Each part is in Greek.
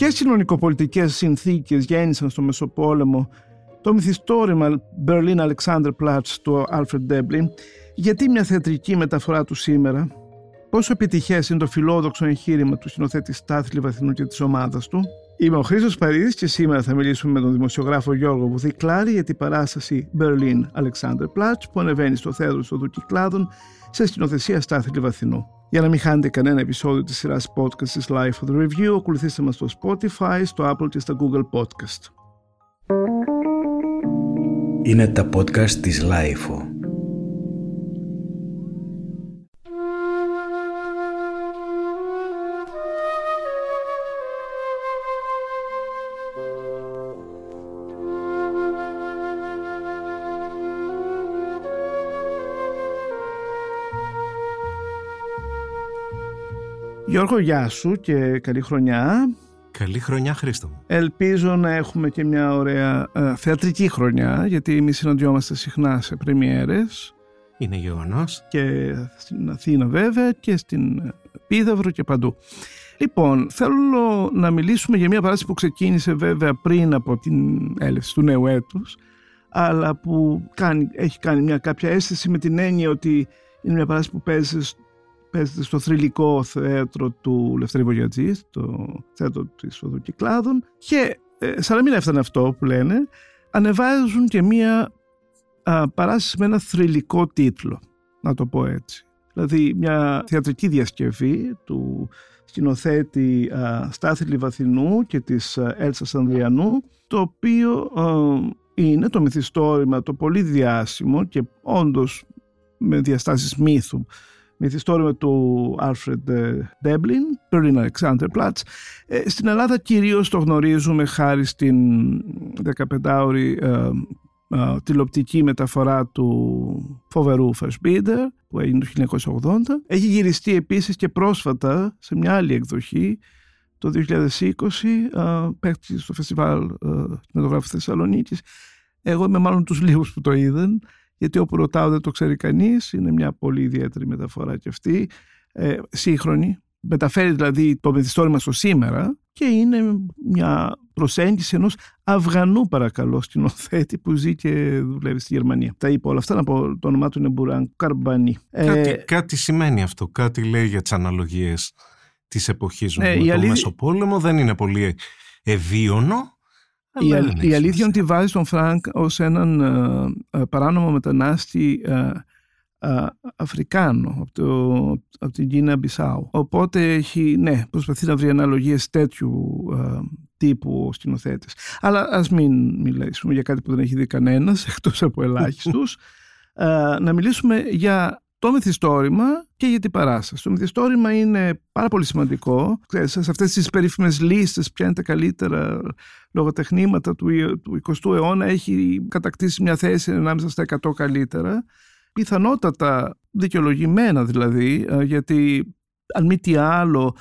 Ποιες κοινωνικοπολιτικές συνθήκες γέννησαν στο Μεσοπόλεμο το μυθιστόρημα Berlin Alexander Platz του Alfred Deblin, γιατί μια θεατρική μεταφορά του σήμερα, πόσο επιτυχές είναι το φιλόδοξο εγχείρημα του σκηνοθέτη Στάθλη Βαθινού και της ομάδας του; Είμαι ο Χρήστος Παρίδης και σήμερα θα μιλήσουμε με τον δημοσιογράφο Γιώργο Βουδικλάρη για την παράσταση Berlin Alexander Platz που ανεβαίνει στο θέατρο του Κυκλάδων σε σκηνοθεσία Στάθλη Βαθινού. Για να μην χάνετε κανένα επεισόδιο της σειράς podcast της Life of the Review, ακολουθήστε μας στο Spotify, στο Apple και στα Google Podcast. Είναι τα podcast της Life. Γιώργο, γεια σου και καλή χρονιά. Καλή χρονιά, Χρήστο. Ελπίζω να έχουμε και μια ωραία ε, θεατρική χρονιά, γιατί εμείς συναντιόμαστε συχνά σε πρεμιέρες. Είναι γεγονός. Και στην Αθήνα βέβαια και στην Πίδαυρο και παντού. Λοιπόν, θέλω να μιλήσουμε για μια παράσταση που ξεκίνησε βέβαια πριν από την έλευση του νέου έτους, αλλά που κάνει, έχει κάνει μια κάποια αίσθηση με την έννοια ότι είναι μια παράσταση που παίζει παίζεται στο θρηλυκό θέατρο του Λευτέρη Βογιατζή, το θέατρο της Οδοκυκλάδων και ε, σαν να μην έφτανε αυτό που λένε, ανεβάζουν και μία α, παράσταση με ένα θρηλυκό τίτλο, να το πω έτσι. Δηλαδή μια θεατρική διασκευή του σκηνοθέτη α, Στάθη Λιβαθινού και της α, Έλσας Ανδριανού, το οποίο είναι το μυθιστόρημα το πολύ διάσημο και όντως με διαστάσεις μύθου μυθιστόρημα του Alfred Deblin, Berlin Alexander Platz. Ε, στην Ελλάδα κυρίως το γνωρίζουμε χάρη στην 15ωρη ε, ε, τηλεοπτική μεταφορά του φοβερού Fassbinder που έγινε το 1980. Έχει γυριστεί επίσης και πρόσφατα σε μια άλλη εκδοχή το 2020 παίχτης στο φεστιβάλ Κινηματογράφου Θεσσαλονίκης. Εγώ είμαι μάλλον τους λίγους που το είδαν γιατί όπου ρωτάω δεν το ξέρει κανείς, είναι μια πολύ ιδιαίτερη μεταφορά και αυτή, ε, σύγχρονη, μεταφέρει δηλαδή το μυθιστόρημα στο σήμερα και είναι μια προσέγγιση ενός Αφγανού παρακαλώ σκηνοθέτη που ζει και δουλεύει στη Γερμανία. Τα είπα όλα αυτά, να πω το όνομά του είναι Μπουρχάν Κουρμπανί. Κάτι, ε, κάτι σημαίνει αυτό, κάτι λέει για τις αναλογίες της εποχής μου. Ε, το αλήθεια... Μεσοπόλεμο δεν είναι πολύ ευοίωνο, η, η αλήθεια είναι ότι βάζει τον Φρανκ ως έναν ε, ε, παράνομο μετανάστη ε, Αφρικάνο από, το, από την Κίνα Μπισάου. Οπότε έχει, ναι, προσπαθεί να βρει αναλογίες τέτοιου τύπου σκηνοθέτης. Αλλά ας μην μιλήσουμε για κάτι που δεν έχει δει κανένας εκτός από ελάχιστους. να μιλήσουμε για το μυθιστόρημα και για την παράσταση. Το μυθιστόρημα είναι πάρα πολύ σημαντικό. Σε αυτές τις περίφημες λίστες ποια είναι τα καλύτερα λογοτεχνήματα του, του 20ου αιώνα έχει κατακτήσει μια θέση ανάμεσα στα 100 καλύτερα. Πιθανότατα δικαιολογημένα δηλαδή, ε, γιατί αν μη τι άλλο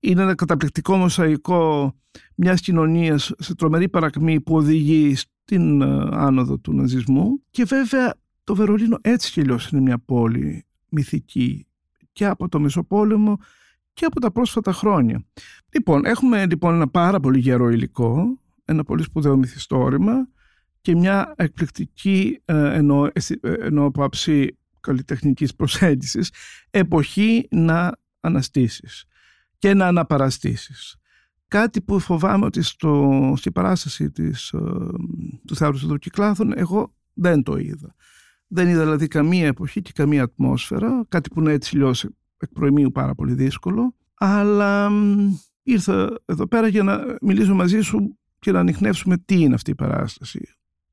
είναι ένα καταπληκτικό μοσαϊκό μιας κοινωνίας σε τρομερή παρακμή που οδηγεί στην ε, άνοδο του ναζισμού και βέβαια το Βερολίνο έτσι κι αλλιώς είναι μια πόλη μυθική και από το Μεσοπόλεμο και από τα πρόσφατα χρόνια. Λοιπόν, έχουμε λοιπόν ένα πάρα πολύ γερό υλικό, ένα πολύ σπουδαίο μυθιστόρημα και μια εκπληκτική ε, ενώ, ε, ενώ από άψη καλλιτεχνικής προσέγγισης εποχή να αναστήσεις και να αναπαραστήσεις. Κάτι που φοβάμαι ότι στο, στη παράσταση της, ε, του Θεάτρου των Κυκλάθων εγώ δεν το είδα. Δεν είδα δηλαδή καμία εποχή και καμία ατμόσφαιρα, κάτι που είναι έτσι λιώσει εκ προημίου πάρα πολύ δύσκολο. Αλλά ήρθα εδώ πέρα για να μιλήσω μαζί σου και να ανοιχνεύσουμε τι είναι αυτή η παράσταση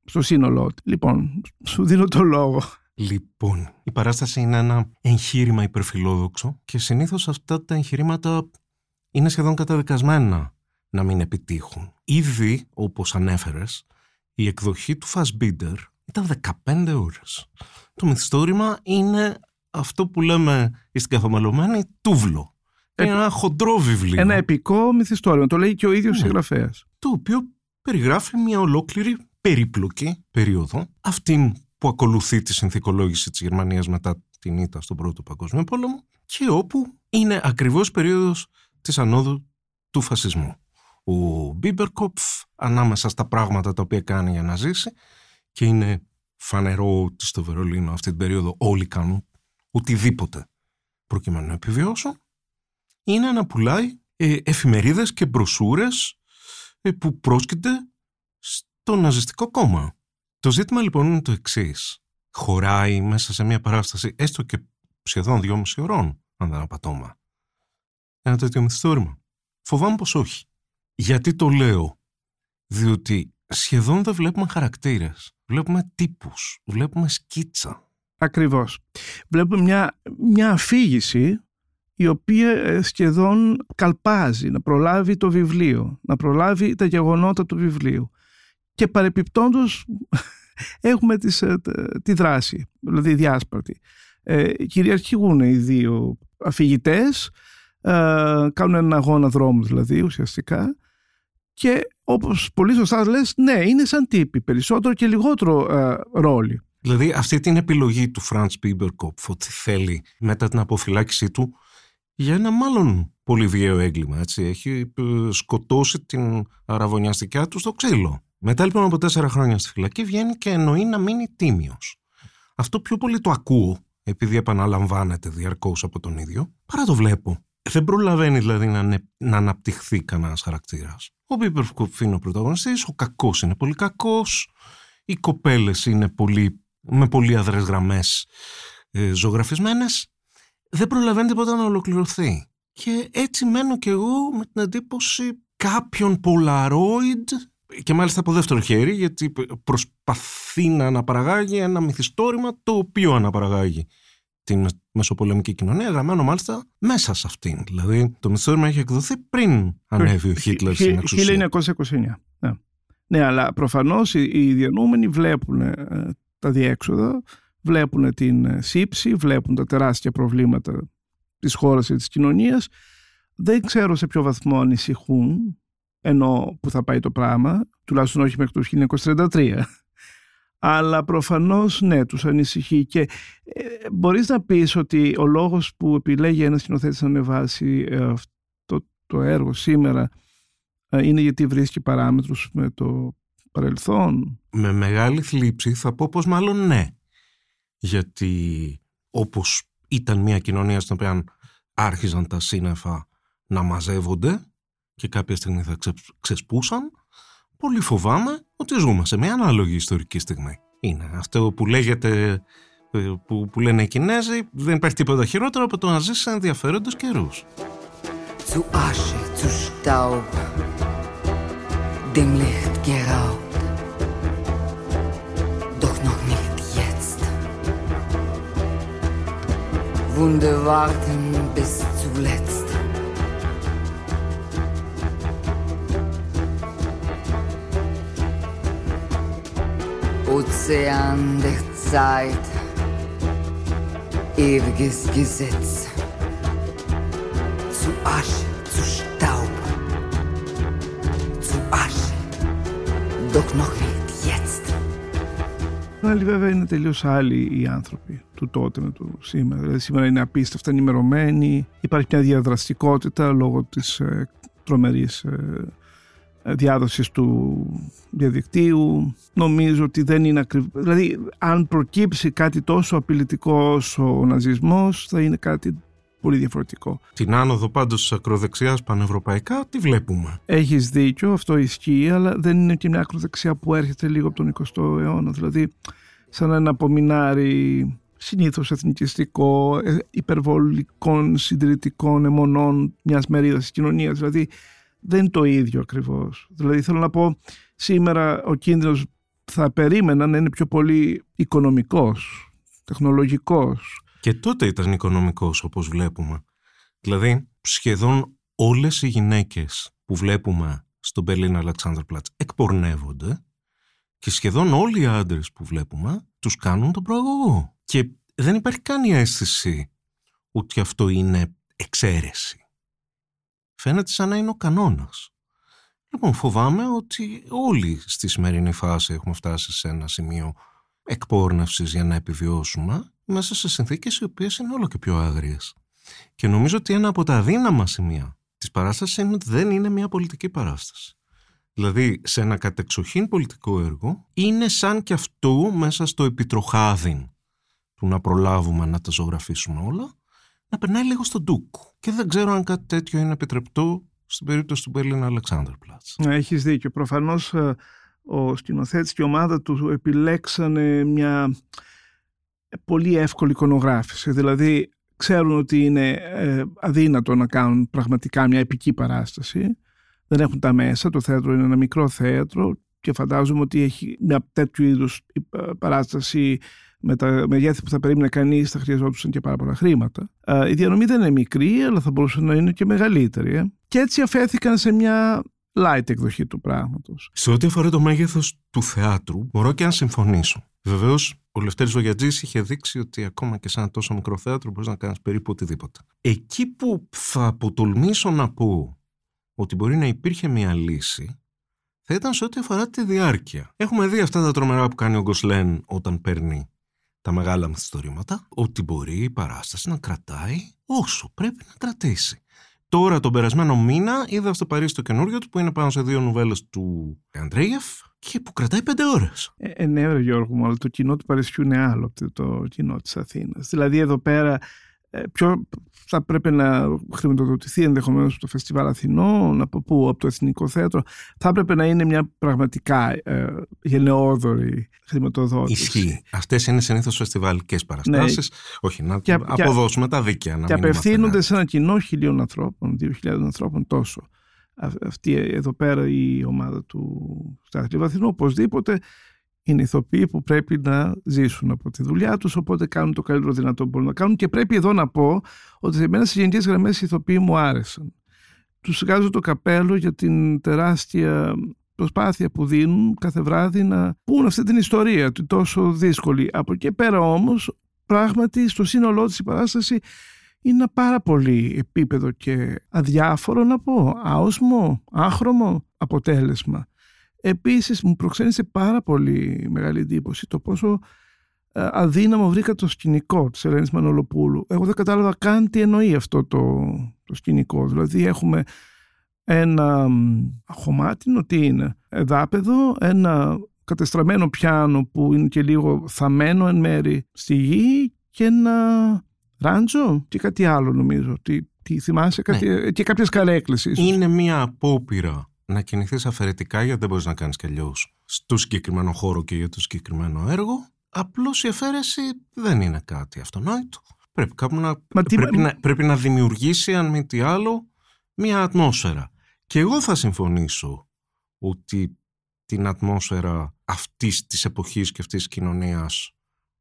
στο σύνολό τη. Λοιπόν, σου δίνω το λόγο. Λοιπόν, η παράσταση είναι ένα εγχείρημα υπερφιλόδοξο και συνήθως αυτά τα εγχειρήματα είναι σχεδόν καταδικασμένα να μην επιτύχουν. Ήδη, όπως ανέφερες, η εκδοχή του Fassbinder ήταν 15 ώρες. Το μυθιστόρημα είναι αυτό που λέμε στην καθομελωμένη τούβλο. Είναι ένα χοντρό βιβλίο. Ένα επικό μυθιστόρημα. Το λέει και ο ίδιος ναι. συγγραφέας. Το οποίο περιγράφει μια ολόκληρη περίπλοκη περίοδο. Αυτή που ακολουθεί τη συνθηκολόγηση της Γερμανίας μετά την ήττα στον Πρώτο Παγκόσμιο Πόλεμο και όπου είναι ακριβώς περίοδος της ανόδου του φασισμού. ο Μπίμπερκοπφ ανάμεσα στα πράγματα τα οποία κάνει για να ζήσει και είναι φανερό ότι στο Βερολίνο αυτή την περίοδο όλοι κάνουν οτιδήποτε προκειμένου να επιβιώσουν είναι να πουλάει ε, εφημερίδες και μπροσούρες ε, που πρόσκειται στο ναζιστικό κόμμα. Το ζήτημα λοιπόν είναι το εξής. Χωράει μέσα σε μια παράσταση έστω και σχεδόν δυόμιση ωρών, αν δεν απατώμα. Ένα τέτοιο μυθιστόρημα. Φοβάμαι πως όχι. Γιατί το λέω. Διότι σχεδόν δεν βλέπουμε χαρακτήρες. Βλέπουμε τύπους. Βλέπουμε σκίτσα. Ακριβώς. Βλέπουμε μια, μια αφήγηση η οποία ε, σχεδόν καλπάζει να προλάβει το βιβλίο, να προλάβει τα γεγονότα του βιβλίου. Και παρεπιπτόντως έχουμε τις, ε, τη δράση, δηλαδή διάσπαρτη. Ε, κυριαρχούν οι δύο αφηγητές, ε, κάνουν έναν αγώνα δρόμου δηλαδή ουσιαστικά και όπως πολύ σωστά λες, ναι, είναι σαν τύποι, περισσότερο και λιγότερο ε, ρόλοι. Δηλαδή αυτή την επιλογή του Φραντς Μπίμπερκοπφ ότι θέλει μετά την αποφυλάκησή του για ένα μάλλον πολύ βίαιο έγκλημα. Έτσι. Έχει ε, σκοτώσει την αραβωνιαστικιά του στο ξύλο. Μετά λοιπόν από τέσσερα χρόνια στη φυλακή βγαίνει και εννοεί να μείνει τίμιος. Αυτό πιο πολύ το ακούω, επειδή επαναλαμβάνεται διαρκώς από τον ίδιο, παρά το βλέπω. Δεν προλαβαίνει δηλαδή να, να αναπτυχθεί κανένας χαρακτήρας. Ο Μπίπερ είναι ο πρωταγωνιστής, ο κακός είναι πολύ κακός, οι κοπέλες είναι πολύ, με πολύ αδρές γραμμές ε, ζωγραφισμένες. Δεν προλαβαίνει τίποτα να ολοκληρωθεί. Και έτσι μένω κι εγώ με την εντύπωση κάποιον Polaroid και μάλιστα από δεύτερο χέρι γιατί προσπαθεί να αναπαραγάγει ένα μυθιστόρημα το οποίο αναπαραγάγει την μεσοπολεμική κοινωνία γραμμένο μάλιστα μέσα σε αυτήν. Δηλαδή το μυθιστόρημα έχει εκδοθεί πριν ανέβει ο Χίτλερ στην εξουσία. 1929. Ναι. ναι, αλλά προφανώς οι διανούμενοι βλέπουν ε, τα διέξοδα, βλέπουν την ε, σύψη, βλέπουν τα τεράστια προβλήματα της χώρας και της κοινωνίας. Δεν ξέρω σε ποιο βαθμό ανησυχούν ενώ που θα πάει το πράγμα, τουλάχιστον όχι μέχρι το 1933. Αλλά προφανώς ναι, τους ανησυχεί και ε, μπορείς να πεις ότι ο λόγος που επιλέγει ένας σκηνοθέτης να ανεβάσει ε, αυτό το έργο σήμερα ε, είναι γιατί βρίσκει παράμετρους με το παρελθόν; Με μεγάλη θλίψη θα πω πως μάλλον ναι. Γιατί όπως ήταν μια κοινωνία στην οποία άρχιζαν τα σύννεφα να μαζεύονται και κάποια στιγμή θα ξεσπούσαν, πολύ φοβάμαι ότι ζούμε σε μια ανάλογη ιστορική στιγμή. Είναι αυτό που λέγεται, ε, που, που λένε οι Κινέζοι, δεν υπάρχει τίποτα χειρότερο από το να ζήσει σε ενδιαφέροντες καιρούς. Zu Asche, zu Staub, dem Licht geraubt. Doch noch nicht jetzt. Wunde warten bis zuletzt. Ozean der Zeit, ewiges Gesetz. Zu Asche, zu Staub, zu Asche, doch noch nicht jetzt. Άλλοι βέβαια είναι τελείως άλλοι οι άνθρωποι του τότε με το σήμερα. Δηλαδή σήμερα είναι απίστευτα ενημερωμένοι, υπάρχει μια διαδραστικότητα λόγω της ε, τρομερής ε, διάδοσης του διαδικτύου νομίζω ότι δεν είναι ακριβώς δηλαδή αν προκύψει κάτι τόσο απειλητικό όσο ο ναζισμός θα είναι κάτι πολύ διαφορετικό. Την άνοδο πάντως της ακροδεξιάς πανευρωπαϊκά τι βλέπουμε; Έχεις δίκιο, αυτό ισχύει αλλά δεν είναι και μια ακροδεξιά που έρχεται λίγο από τον 20ο αιώνα δηλαδή σαν ένα απομεινάρι συνήθως εθνικιστικό, ε, υπερβολικών συντηρητικών αιμονών μιας μερίδας της κοινωνίας δηλαδή δεν είναι το ίδιο ακριβώς. Δηλαδή θέλω να πω σήμερα ο κίνδυνος θα περίμενα να είναι πιο πολύ οικονομικός, τεχνολογικός. Και τότε ήταν οικονομικός όπως βλέπουμε. Δηλαδή σχεδόν όλες οι γυναίκες που βλέπουμε στο Berlin Alexanderplatz εκπορνεύονται και σχεδόν όλοι οι άντρες που βλέπουμε τους κάνουν τον προαγωγό. Και δεν υπάρχει καν η αίσθηση ότι αυτό είναι εξαίρεση φαίνεται σαν να είναι ο κανόνας. Λοιπόν, φοβάμαι ότι όλοι στη σημερινή φάση έχουμε φτάσει σε ένα σημείο εκπόρνευσης για να επιβιώσουμε μέσα σε συνθήκες οι οποίες είναι όλο και πιο άγριες. Και νομίζω ότι ένα από τα αδύναμα σημεία της της παράστασης είναι ότι δεν είναι μια πολιτική παράσταση. Δηλαδή, σε ένα κατεξοχήν πολιτικό έργο, είναι σαν και αυτό μέσα στο επιτροχάδιν του να προλάβουμε να τα ζωγραφίσουμε όλα, να περνάει λίγο στον ντούκου. Και δεν ξέρω αν κάτι τέτοιο είναι επιτρεπτό στην περίπτωση του Μπέρλιν Αλεξάνδρ Πλάτς. Έχεις δίκιο. Προφανώς ε, ο σκηνοθέτης και η ομάδα του επιλέξανε μια πολύ εύκολη εικονογράφηση. Δηλαδή ξέρουν ότι είναι ε, αδύνατο να κάνουν πραγματικά μια επική παράσταση. Δεν έχουν τα μέσα, το θέατρο είναι ένα μικρό θέατρο και φαντάζομαι ότι έχει μια τέτοιου είδους ε, παράσταση με τα μεγέθη που θα περίμενε κανείς, θα χρειαζόντουσαν και πάρα πολλά χρήματα. Η διανομή δεν είναι μικρή, αλλά θα μπορούσε να είναι και μεγαλύτερη. Ε. Και έτσι αφέθηκαν σε μια light εκδοχή του πράγματος. Σε ό,τι αφορά το μέγεθος του θεάτρου, μπορώ και να συμφωνήσω. Βεβαίως, ο Λευτέρης Βογιατζή είχε δείξει ότι ακόμα και σε ένα τόσο μικρό θέατρο μπορείς να κάνεις περίπου οτιδήποτε. Εκεί που θα αποτολμήσω να πω ότι μπορεί να υπήρχε μια λύση θα ήταν σε ό,τι αφορά τη διάρκεια. Έχουμε δει αυτά τα τρομερά που κάνει ο Γκοσλέν όταν παίρνει τα μεγάλα μυθιστορήματα, ότι μπορεί η παράσταση να κρατάει όσο πρέπει να κρατήσει. Τώρα τον περασμένο μήνα είδα στο Παρίσι το καινούριο του που είναι πάνω σε δύο νουβέλες του Αντρέγεφ και που κρατάει πέντε ώρες. Ε, ε, ναι, Γιώργο μου, αλλά το κοινό του Παρισιού είναι άλλο από το κοινό της Αθήνας. Δηλαδή εδώ πέρα ε, πιο θα πρέπει να χρηματοδοτηθεί ενδεχομένως το Φεστιβάλ Αθηνών, από πού, από το Εθνικό Θέατρο. Θα έπρεπε να είναι μια πραγματικά ε, γενναιόδορη χρηματοδότηση. Ισχύει. Αυτές είναι συνήθως φεστιβάλικε παραστάσεις. Ναι. Όχι, να και, αποδώσουμε τα δίκαια. Να και απευθύνονται σε ένα κοινό χιλίων ανθρώπων, δύο χιλιάδων ανθρώπων τόσο. Αυτή εδώ πέρα η ομάδα του Στάθλιου Αθηνού οπωσδήποτε είναι ηθοποιοί που πρέπει να ζήσουν από τη δουλειά τους, οπότε κάνουν το καλύτερο δυνατό που μπορούν να κάνουν και πρέπει εδώ να πω ότι σε μένα στις γενικές γραμμές οι ηθοποιοί μου άρεσαν. Τους βγάζω το καπέλο για την τεράστια προσπάθεια που δίνουν κάθε βράδυ να πούν αυτή την ιστορία του τόσο δύσκολη. Από εκεί πέρα όμως πράγματι στο σύνολό της η παράσταση είναι ένα πάρα πολύ επίπεδο και αδιάφορο να πω, άοσμο, άχρωμο αποτέλεσμα. Επίσης μου προξένησε πάρα πολύ μεγάλη εντύπωση το πόσο ε, αδύναμο βρήκα το σκηνικό της Ελένης Μανολοπούλου. Εγώ δεν κατάλαβα καν τι εννοεί αυτό το, το σκηνικό. Δηλαδή έχουμε ένα χωμάτινο, τι είναι, εδάπεδο, ένα κατεστραμμένο πιάνο που είναι και λίγο θαμένο εν μέρη στη γη και ένα ράντζο και κάτι άλλο νομίζω. Τι, τι θυμάσαι, κάτι, ναι. και κάποιες καρέκλες Είναι μια απόπειρα να κινηθείς αφαιρετικά γιατί δεν μπορείς να κάνεις κι αλλιώς στο συγκεκριμένο χώρο και για το συγκεκριμένο έργο. Απλώς η αφαίρεση δεν είναι κάτι αυτονόητο. Πρέπει κάπου να, πρέπει, να, πρέπει να δημιουργήσει, αν μη τι άλλο, μια ατμόσφαιρα. Και εγώ θα συμφωνήσω ότι την ατμόσφαιρα αυτής της εποχής και αυτής της κοινωνίας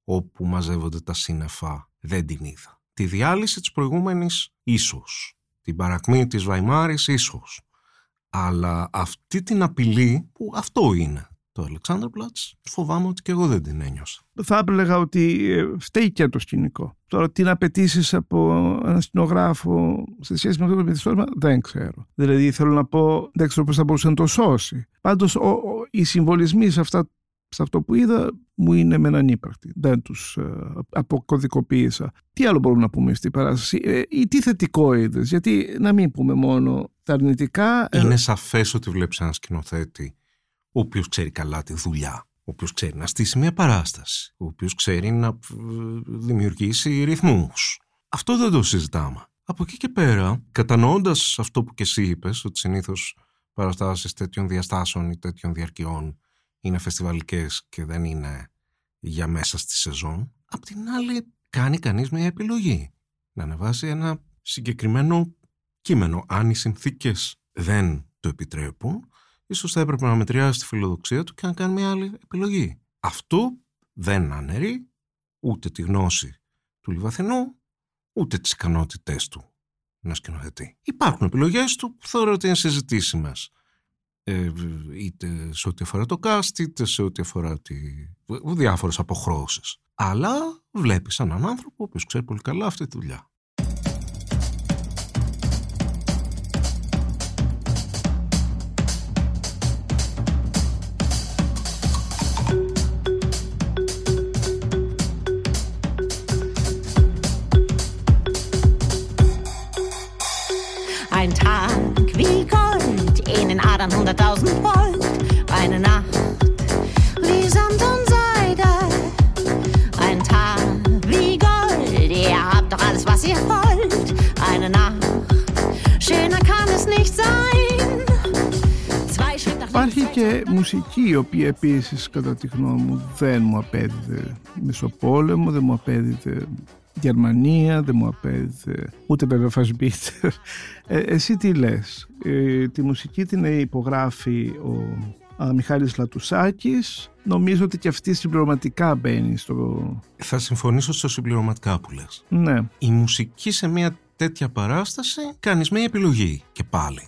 όπου μαζεύονται τα σύννεφα δεν την είδα. Τη διάλυση της προηγούμενης ίσως. Την παρακμή της Βαϊμάρης ίσως. Αλλά αυτή την απειλή που αυτό είναι το Αλεξάνδρ-Πλάτς φοβάμαι ότι και εγώ δεν την ένιωσα. Θα έλεγα ότι ε, φταίει και το σκηνικό. Τώρα τι να απαιτήσεις από ένα σκηνογράφο σε σχέση με αυτό το μυθιστόρημα δεν ξέρω. Δηλαδή θέλω να πω δεν ξέρω πώς θα μπορούσε να το σώσει. Πάντως ο, ο, οι συμβολισμοί σε αυτά σε αυτό που είδα μου είναι με έναν ύπαρκτη. Δεν τους ε, αποκωδικοποίησα. Τι άλλο μπορούμε να πούμε στην παράσταση; Ε, ή τι θετικό είδες, γιατί να μην πούμε μόνο τα αρνητικά. Ε, είναι ε... σαφές ότι βλέπεις ένα σκηνοθέτη ο οποίος ξέρει καλά τη δουλειά, ο οποίος ξέρει να στήσει μια παράσταση, ο οποίος ξέρει να ε, δημιουργήσει ρυθμούς. Αυτό δεν το συζητάμε. Από εκεί και πέρα, κατανοώντας αυτό που και εσύ είπες, ότι συνήθως παραστάσεις τέτοιων διαστάσεων ή τέτοιων διαρκειών είναι φεστιβαλικές και δεν είναι για μέσα στη σεζόν. Απ' την άλλη κάνει κανείς μια επιλογή να ανεβάσει ένα συγκεκριμένο κείμενο. Αν οι συνθήκες δεν το επιτρέπουν, ίσως θα έπρεπε να μετριάσει τη φιλοδοξία του και να κάνει μια άλλη επιλογή. Αυτό δεν αναιρεί ούτε τη γνώση του Λιβαθινού, ούτε τις ικανότητές του να σκηνοθετεί. Υπάρχουν επιλογές του που θεωρώ ότι είναι συζητήσιμες ε, είτε σε ό,τι αφορά το cast, είτε σε ό,τι αφορά τη... διάφορες αποχρώσεις. Αλλά βλέπεις έναν άνθρωπο ο οποίος ξέρει πολύ καλά αυτή τη δουλειά. Και Schritt nach μουσική η οποία επίσης κατά τη γνώμη μου δεν μου απέδιδε Μεσοπόλεμο, δεν μου απέδιδε Γερμανία, δεν μου απέδιδε ούτε βέβαια Φασμπίτερ. Ε, εσύ τι λες, ε, τη μουσική την υπογράφει ο α, Μιχάλης Λατουσάκης, νομίζω ότι και αυτή συμπληρωματικά μπαίνει στο... Θα συμφωνήσω στο συμπληρωματικά που λες. Ναι, Η μουσική σε μια τέτοια παράσταση κάνεις μια επιλογή και πάλι.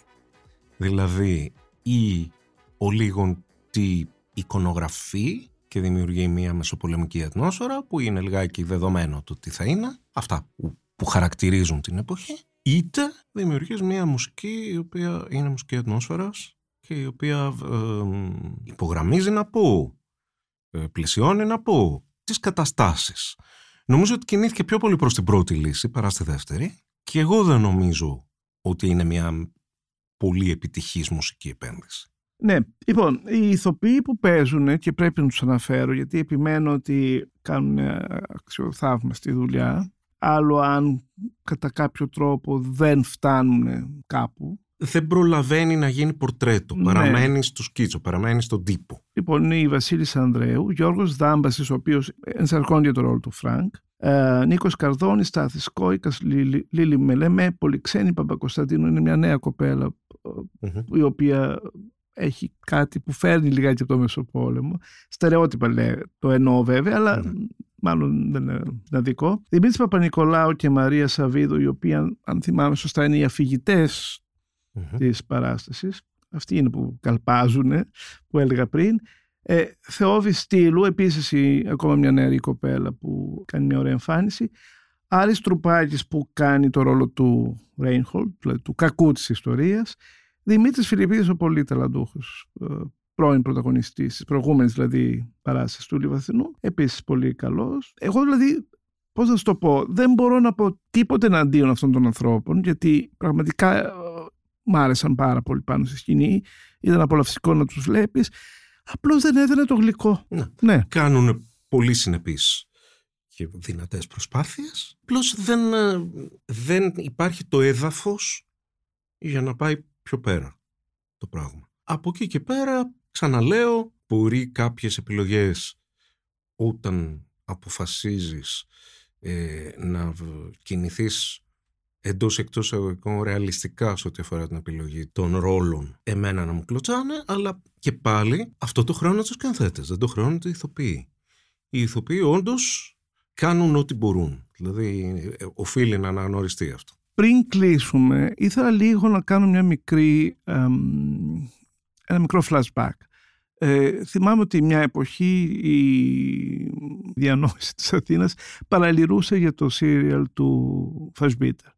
Δηλαδή ή ο λίγον τη εικονογραφεί και δημιουργεί μια μεσοπολεμική ατμόσφαιρα που είναι λιγάκι δεδομένο το τι θα είναι, αυτά που, που χαρακτηρίζουν την εποχή, είτε δημιουργείς μια μουσική η οποία είναι μουσική ατμόσφαιρας και η οποία ε, υπογραμμίζει να πω, ε, πλαισιώνει να πω τις καταστάσεις. Νομίζω ότι κινήθηκε πιο πολύ προς την πρώτη λύση παρά στη δεύτερη και εγώ δεν νομίζω ότι είναι μια πολύ επιτυχής μουσική επένδυση. Ναι, λοιπόν, οι ηθοποιοί που παίζουν και πρέπει να τους αναφέρω γιατί επιμένω ότι κάνουν αξιοθαύμαστη δουλειά άλλο αν κατά κάποιο τρόπο δεν φτάνουν κάπου. Δεν προλαβαίνει να γίνει πορτρέτο, Ναι. παραμένει στο σκίτσο, παραμένει στον τύπο. Λοιπόν, είναι οι Βασίλης Ανδρέου, Γιώργος Δάμπασης, ο οποίος ενσαρκώνει για το ρόλο του Φρανκ, ε, Νίκος Καρδόνης, Στάθης Κόικας, Λίλη, Λίλη Μελεμέ, Πολυξένη Παπακωνσταντίνου, είναι μια νέα κοπέλα ε, Μμμ. η οποία έχει κάτι που φέρνει λιγάκι από το Μεσοπόλεμο. Στερεότυπα λέει, το εννοώ βέβαια, αλλά Ναι. μάλλον δεν είναι είναι δικό. Δημήτρης Παπα-Νικολάου και Μαρία Σαββίδου, οι οποίοι, αν- αν θυμάμαι σωστά, είναι οι αφηγητές Μμμ. της παράστασης. Αυτοί είναι που καλπάζουν, που έλεγα πριν. Ε, Θεόβης Στήλου, επίσης η, ακόμα μια νεαρή κοπέλα που κάνει μια ωραία εμφάνιση. Άρης Τρουπάκης που κάνει το ρόλο του Reinhold, δηλαδή του κακού της ιστορίας. Δημήτρης Φιλιππίδης, ο πολύ ταλαντούχος ε, πρώην πρωταγωνιστής της προηγούμενης δηλαδή παράστασης του Λιβαθινού. Επίσης πολύ καλός. Εγώ δηλαδή πώς να σου το πω, δεν μπορώ να πω τίποτε εναντίον αυτών των ανθρώπων, γιατί πραγματικά ε, μ' άρεσαν πάρα πολύ πάνω στη σκηνή, ήταν απολαυστικό να τους βλέπεις, απλώς δεν έδαινε το γλυκό. Ναι. Ναι, Κάνουν πολύ συνεπείς και δυνατές προσπάθειες. Απλώς δεν, ε, δεν υπάρχει το έδαφος για να πάει πιο πέρα το πράγμα. Από εκεί και πέρα, ξαναλέω, μπορεί κάποιες επιλογές όταν αποφασίζεις ε, να β- κινηθείς εντός εκτός εγωγικών ρεαλιστικά σε ό,τι αφορά την επιλογή των ρόλων εμένα να μου κλωτσάνε αλλά και πάλι αυτό το χρόνο τους κανθέτες δεν το χρόνο οι ηθοποιοί. Οι ηθοποιοί όντως κάνουν ό,τι μπορούν. Δηλαδή ε, οφείλει να αναγνωριστεί αυτό πριν κλείσουμε, ήθελα λίγο να κάνω μια μικρή, εμ, ένα μικρό flashback. Ε, θυμάμαι ότι μια εποχή η διανόηση της Αθήνας παραλυρούσε για το σύριαλ του Φασμπίτερ.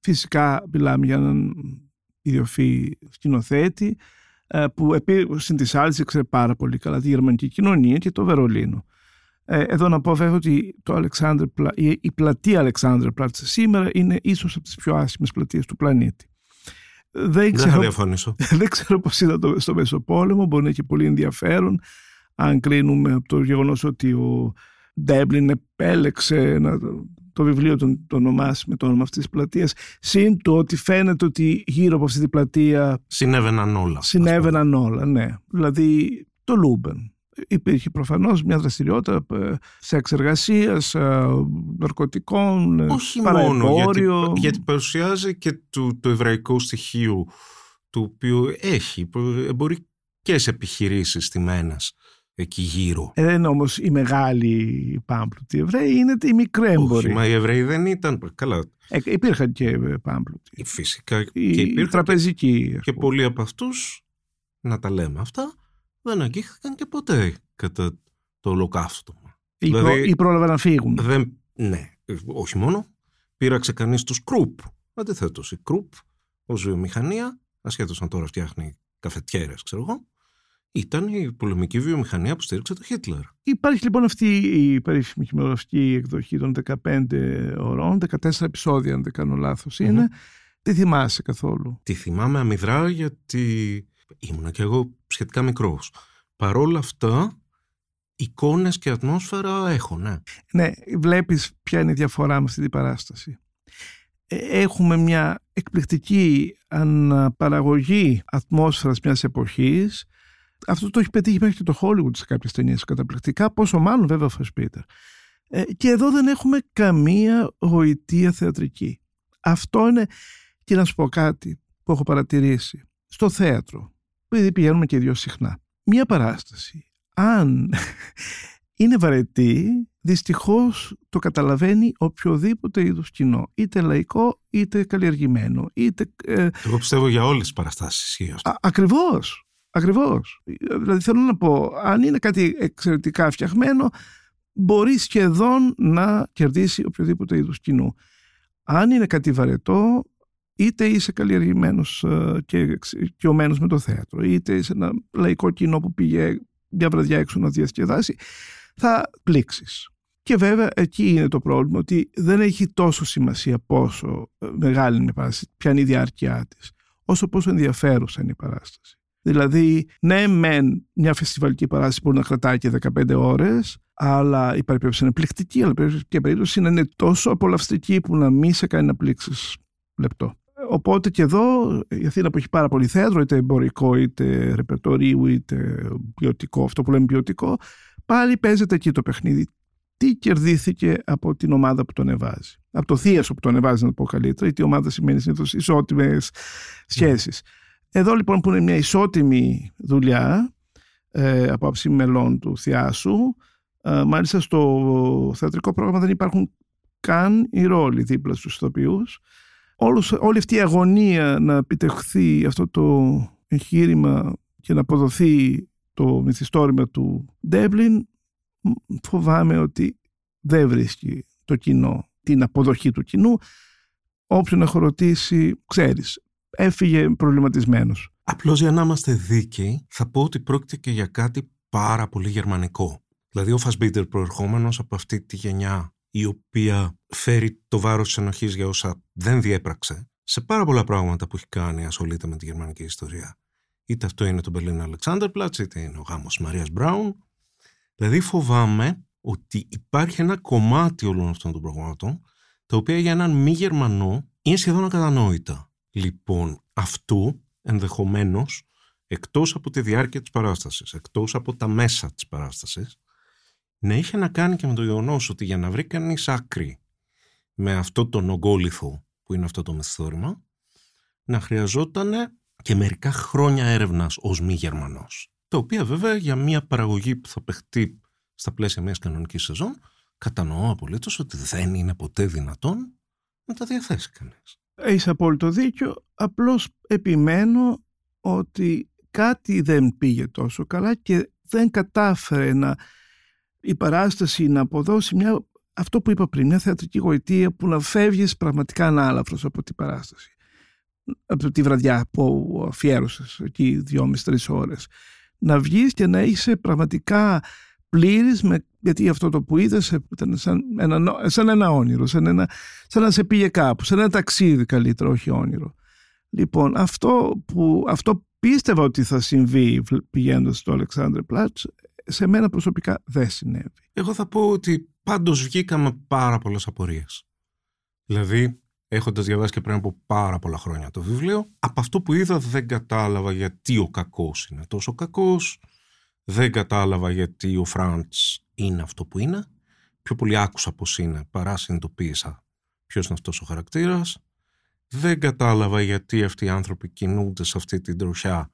Φυσικά μιλάμε για έναν ιδιοφύ σκηνοθέτη ε, που επί, συν της άλλης ήξερε πάρα πολύ καλά τη γερμανική κοινωνία και το Βερολίνο. Ε, εδώ να πω βέβαια ότι το Alexander, Pla- η, η πλατεία Alexanderplatz σήμερα είναι ίσως από τις πιο άσχημες πλατείες του πλανήτη. Δεν δεν θα ξέρω, διαφωνήσω δεν ξέρω πώς ήταν το, στο Μεσοπόλεμο, μπορεί να έχει πολύ ενδιαφέρον αν κρίνουμε από το γεγονός ότι ο Ντέμπλιν επέλεξε να, το βιβλίο τον, το ονομάσει με το όνομα αυτής της πλατείας συν το ότι φαίνεται ότι γύρω από αυτή την πλατεία συνέβαιναν όλα ας συνέβαιναν όλα, ναι. Δηλαδή το Λούμπεν. Υπήρχε προφανώς μια δραστηριότητα ε, σεξ εργασίας, ε, ναρκωτικών, ε, Όχι μόνο, γιατί, παραεμπόριο. γιατί παρουσιάζει και το, το εβραϊκό στοιχείο το οποίο έχει εμπορικές επιχειρήσεις στημένες εκεί γύρω. Ε, Δεν είναι όμως οι μεγάλοι πάμπλουτοι Εβραίοι, είναι οι μικροί Όχι, έμποροι. μα οι Εβραίοι δεν ήταν. Καλά, Ε, υπήρχαν και ε, πάμπλουτοι. φυσικά Οι, και οι υπήρχαν και, τραπεζικοί. ας και πούμε. πολλοί από αυτούς, να τα λέμε αυτά, δεν αγγίχθηκαν και ποτέ κατά το ολοκαύτωμα. Ή, δηλαδή- προ, ή πρόλαβαν να φύγουν. Δεν, ναι, ε, όχι μόνο. Πήραξε κανείς τους Κρουπ. Αντιθέτως, η Κρουπ ως βιομηχανία, ασχέτως αν τώρα φτιάχνει καφετιέρες, ξέρω εγώ, ήταν η πολεμική βιομηχανία που στήριξε το Χίτλερ. Υπάρχει λοιπόν αυτή η περίφημη χειμερογραφική εκδοχή των 15 ωρών, 14 επεισόδια αν δεν κάνω λάθος είναι. Μμμ. Τι θυμάσαι καθόλου; Τη θυμάμαι αμυδρά γιατί ήμουνα κι εγώ σχετικά μικρός. Παρόλα αυτά, εικόνες και ατμόσφαιρα έχω, ναι. Ναι, βλέπεις ποια είναι η διαφορά με αυτή την παράσταση. Ε, έχουμε μια εκπληκτική αναπαραγωγή ατμόσφαιρας μιας εποχής. Αυτό το έχει πετύχει μέχρι και το Hollywood σε κάποιες ταινίες καταπληκτικά, πόσο μάλλον βέβαια ο Φεσπίτερ. Ε, και εδώ δεν έχουμε καμία γοητεία θεατρική. Αυτό είναι, και να σου πω κάτι που έχω παρατηρήσει, στο θέατρο, επειδή πηγαίνουμε και δύο συχνά. Μια παράσταση, αν είναι βαρετή, δυστυχώς το καταλαβαίνει οποιοδήποτε είδους κοινό, είτε λαϊκό είτε καλλιεργημένο. Είτε, ε, Εγώ πιστεύω για όλες τις παραστάσεις ισχύει αυτό. Α, ακριβώς. Ακριβώς. Δηλαδή θέλω να πω, αν είναι κάτι εξαιρετικά φτιαχμένο, μπορεί σχεδόν να κερδίσει οποιοδήποτε είδους κοινού. Αν είναι κάτι βαρετό, είτε είσαι καλλιεργημένος ε, και εξοικειωμένος με το θέατρο, είτε είσαι ένα λαϊκό κοινό που πήγε μια βραδιά έξω να διασκεδάσει, θα πλήξεις. Και βέβαια εκεί είναι το πρόβλημα ότι δεν έχει τόσο σημασία πόσο ε, μεγάλη είναι η παράσταση, ποια είναι η διάρκεια της, όσο πόσο ενδιαφέρουσα είναι η παράσταση. Δηλαδή, ναι, μεν μια φεστιβαλική παράσταση μπορεί να κρατάει και 15 ώρες, αλλά η περίπτωση είναι πληκτική, αλλά η περίπτωση είναι τόσο απολαυστική που να μην σε κάνει να πλήξεις λεπτό. Οπότε και εδώ η Αθήνα που έχει πάρα πολύ θέατρο, είτε εμπορικό, είτε ρεπερτορίου, είτε ποιοτικό, αυτό που λέμε ποιοτικό, πάλι παίζεται εκεί το παιχνίδι. Τι κερδίθηκε από την ομάδα που τον εβάζει; Από το θίασο που τον εβάζει, να το πω καλύτερα, γιατί η ομάδα σημαίνει συνήθως ισότιμες σχέσεις. Εδώ λοιπόν που είναι μια ισότιμη δουλειά ε, από άψη μελών του θιάσου, ε, μάλιστα στο θεατρικό πρόγραμμα δεν υπάρχουν καν οι ρόλοι δίπλα στους ηθοποιούς. Όλος, όλη αυτή η αγωνία να επιτευχθεί αυτό το εγχείρημα και να αποδοθεί το μυθιστόρημα του Ντέμπλιν φοβάμαι ότι δεν βρίσκει το κοινό την αποδοχή του κοινού. Όποιον έχω ρωτήσει ξέρεις έφυγε προβληματισμένος. Απλώς για να είμαστε δίκαιοι θα πω ότι πρόκειται και για κάτι πάρα πολύ γερμανικό. Δηλαδή ο Φασμπίτερ προερχόμενος από αυτή τη γενιά η οποία φέρει το βάρος της ενοχής για όσα δεν διέπραξε σε πάρα πολλά πράγματα που έχει κάνει ασχολείται με τη γερμανική ιστορία. Είτε αυτό είναι το Berlin Alexanderplatz, είτε είναι ο γάμος της Μαρίας Μπράουν. Δηλαδή φοβάμαι ότι υπάρχει ένα κομμάτι όλων αυτών των προγραμμάτων τα οποία για έναν μη Γερμανό είναι σχεδόν ακατανόητα. Λοιπόν, αυτό ενδεχομένως εκτός από τη διάρκεια της παράστασης, εκτός από τα μέσα της παράστασης, να είχε να κάνει και με το γεγονός ότι για να βρει κανείς άκρη με αυτό τον ογκόλυθο που είναι αυτό το μυθιστόρημα, να χρειαζόταν και μερικά χρόνια έρευνας ως μη Γερμανός. Τα οποία βέβαια για μια παραγωγή που θα παιχτεί στα πλαίσια μιας κανονικής σεζόν, κατανοώ απολύτως ότι δεν είναι ποτέ δυνατόν να τα διαθέσει κανείς. Έχει απόλυτο δίκιο. Απλώς επιμένω ότι κάτι δεν πήγε τόσο καλά και δεν κατάφερε να η παράσταση να αποδώσει μια, αυτό που είπα πριν, μια θεατρική γοητεία που να φεύγεις πραγματικά ανάλαφρος από την παράσταση. Από τη βραδιά που αφιέρωσες εκεί δυόμιση-τρεις ώρες. Να βγεις και να είσαι πραγματικά πλήρης με, γιατί αυτό το που είδες ήταν σαν ένα, σαν ένα όνειρο, σαν, ένα, σαν να σε πήγε κάπου, σαν ένα ταξίδι καλύτερο, όχι όνειρο. Λοιπόν, αυτό που αυτό πίστευα ότι θα συμβεί πηγαίνοντας στο Αλεξάνδρε Πλάτς σε μένα προσωπικά δεν συνέβη. Εγώ θα πω ότι πάντως βγήκαμε πάρα πολλές απορίες. Δηλαδή, έχοντας διαβάσει και πριν από πάρα πολλά χρόνια το βιβλίο, από αυτό που είδα δεν κατάλαβα γιατί ο κακός είναι τόσο κακός, δεν κατάλαβα γιατί ο Φραντς είναι αυτό που είναι, πιο πολύ άκουσα πώς είναι παρά συνειδητοποίησα ποιος είναι αυτός ο χαρακτήρας, δεν κατάλαβα γιατί αυτοί οι άνθρωποι κινούνται σε αυτή την τροχιά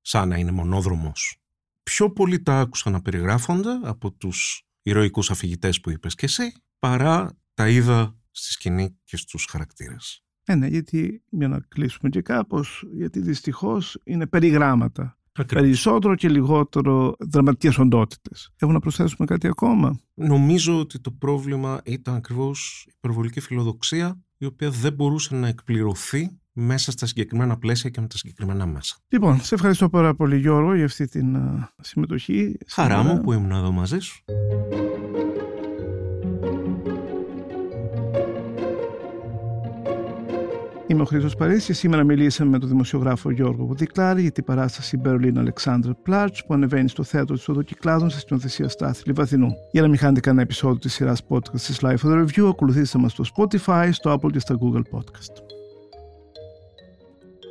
σαν να είναι μονόδρομος πιο πολύ τα άκουσα να περιγράφονται από τους ηρωικούς αφηγητές που είπες και εσύ, παρά τα είδα στη σκηνή και στους χαρακτήρες. Ε, ναι, γιατί για να κλείσουμε και κάπως, γιατί δυστυχώς είναι περιγράμματα. Ακριβώς. Περισσότερο και λιγότερο δραματικές οντότητες. Έχουμε να προσθέσουμε κάτι ακόμα; Νομίζω ότι το πρόβλημα ήταν ακριβώς η υπερβολική φιλοδοξία η οποία δεν μπορούσε να εκπληρωθεί μέσα στα συγκεκριμένα πλαίσια και με τα συγκεκριμένα μέσα. Λοιπόν, σε ευχαριστώ πάρα πολύ Γιώργο για αυτή την συμμετοχή. Χαρά μου που ήμουν εδώ μαζί σου. Είμαι ο Χρήστος Παρίσι και σήμερα μιλήσαμε με τον δημοσιογράφο Γιώργο Βουδικλάρη για την παράσταση Berlin Alexander Platz που ανεβαίνει στο θέατρο της Οδοκυκλάδων στη σκηνοθεσία Στάθη Λιβαθινού. Για να μην χάνετε κανένα επεισόδιο της σειράς podcast της Life of the Review, ακολουθήστε μας στο Spotify, στο Apple και στα Google Podcast.